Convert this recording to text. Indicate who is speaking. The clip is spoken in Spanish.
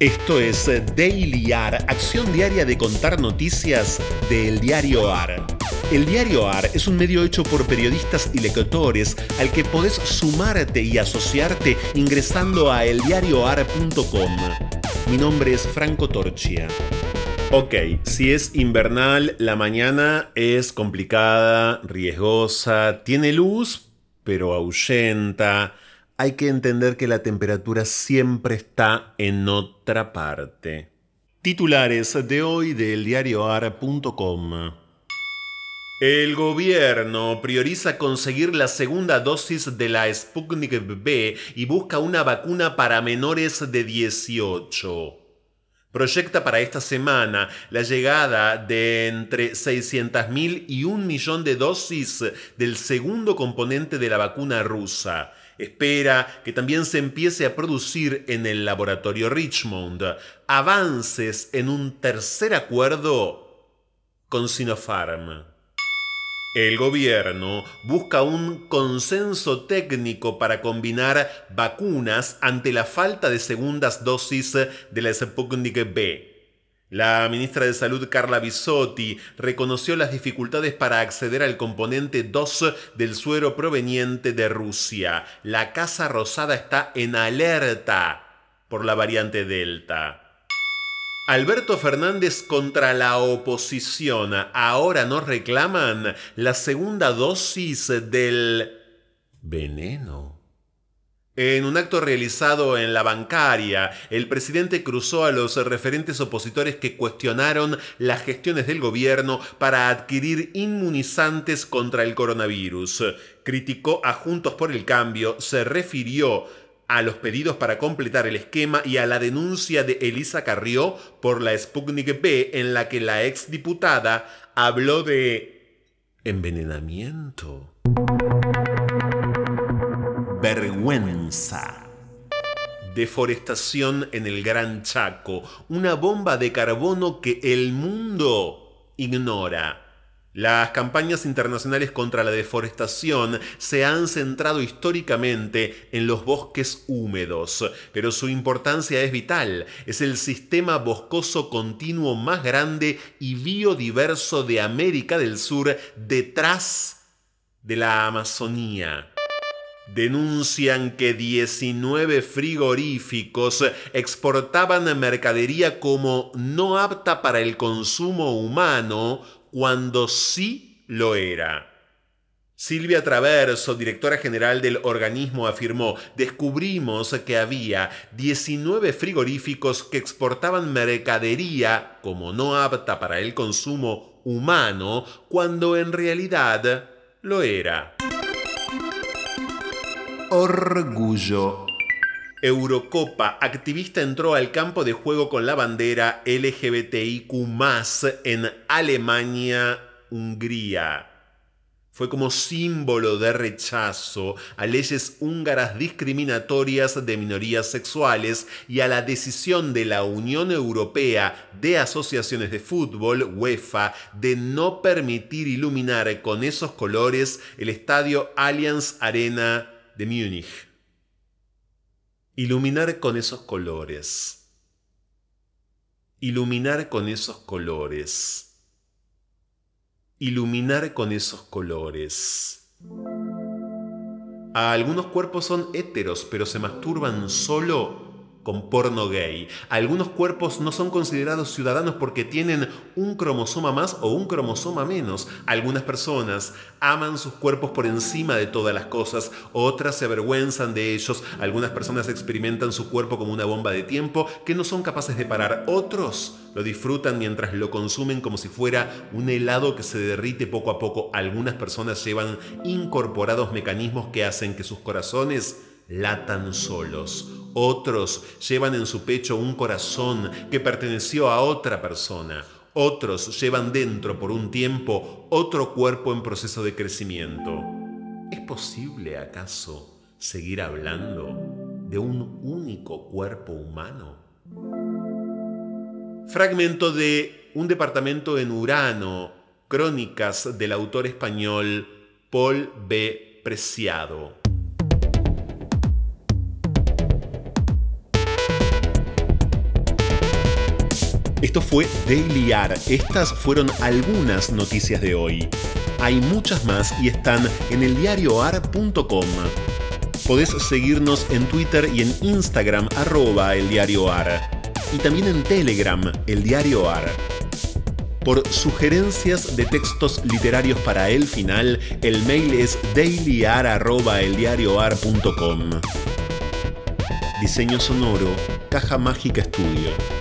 Speaker 1: Esto es Daily AR, acción diaria de contar noticias del diario AR. El diario AR es un medio hecho por periodistas y lectores al que podés sumarte y asociarte ingresando a eldiarioar.com. Mi nombre es Franco Torchia. Ok, si es invernal, la mañana es complicada, riesgosa, tiene luz, pero ahuyenta hay que entender que la temperatura siempre está en otra parte. Titulares de hoy del diarioar.com. El gobierno prioriza conseguir la segunda dosis de la Sputnik B y busca una vacuna para menores de 18. Proyecta para esta semana la llegada de entre 600.000 y un millón de dosis del segundo componente de la vacuna rusa espera que también se empiece a producir en el laboratorio Richmond avances en un tercer acuerdo con Sinopharm. El gobierno busca un consenso técnico para combinar vacunas ante la falta de segundas dosis de la Sputnik B. La ministra de Salud Carla Bisotti reconoció las dificultades para acceder al componente 2 del suero proveniente de Rusia. La Casa Rosada está en alerta por la variante Delta. Alberto Fernández contra la oposición. Ahora no reclaman la segunda dosis del veneno. En un acto realizado en la bancaria, el presidente cruzó a los referentes opositores que cuestionaron las gestiones del gobierno para adquirir inmunizantes contra el coronavirus. Criticó a Juntos por el Cambio, se refirió a los pedidos para completar el esquema y a la denuncia de Elisa Carrió por la Sputnik B en la que la exdiputada habló de envenenamiento vergüenza. Deforestación en el Gran Chaco, una bomba de carbono que el mundo ignora. Las campañas internacionales contra la deforestación se han centrado históricamente en los bosques húmedos, pero su importancia es vital. Es el sistema boscoso continuo más grande y biodiverso de América del Sur detrás de la Amazonía denuncian que 19 frigoríficos exportaban mercadería como no apta para el consumo humano cuando sí lo era. Silvia Traverso, directora general del organismo, afirmó, descubrimos que había 19 frigoríficos que exportaban mercadería como no apta para el consumo humano, cuando en realidad lo era. Orgullo. Eurocopa, activista entró al campo de juego con la bandera LGBTIQ en Alemania, Hungría. Fue como símbolo de rechazo a leyes húngaras discriminatorias de minorías sexuales y a la decisión de la Unión Europea de Asociaciones de Fútbol, UEFA, de no permitir iluminar con esos colores el estadio Allianz Arena de Múnich. Iluminar con esos colores. Iluminar con esos colores. Iluminar con esos colores. A algunos cuerpos son héteros, pero se masturban solo con porno gay. Algunos cuerpos no son considerados ciudadanos porque tienen un cromosoma más o un cromosoma menos. Algunas personas aman sus cuerpos por encima de todas las cosas, otras se avergüenzan de ellos, algunas personas experimentan su cuerpo como una bomba de tiempo que no son capaces de parar, otros lo disfrutan mientras lo consumen como si fuera un helado que se derrite poco a poco. Algunas personas llevan incorporados mecanismos que hacen que sus corazones latan solos. Otros llevan en su pecho un corazón que perteneció a otra persona. Otros llevan dentro por un tiempo otro cuerpo en proceso de crecimiento. ¿Es posible acaso seguir hablando de un único cuerpo humano? Fragmento de Un departamento en Urano, crónicas del autor español Paul B. Preciado. Esto fue Daily AR. Estas fueron algunas noticias de hoy. Hay muchas más y están en eldiarioar.com. Podés seguirnos en Twitter y en Instagram arroba eldiarioar. Y también en Telegram, el diario AR. Por sugerencias de textos literarios para el final, el mail es dailyar.eldiarioar.com. Diseño sonoro, Caja Mágica Estudio.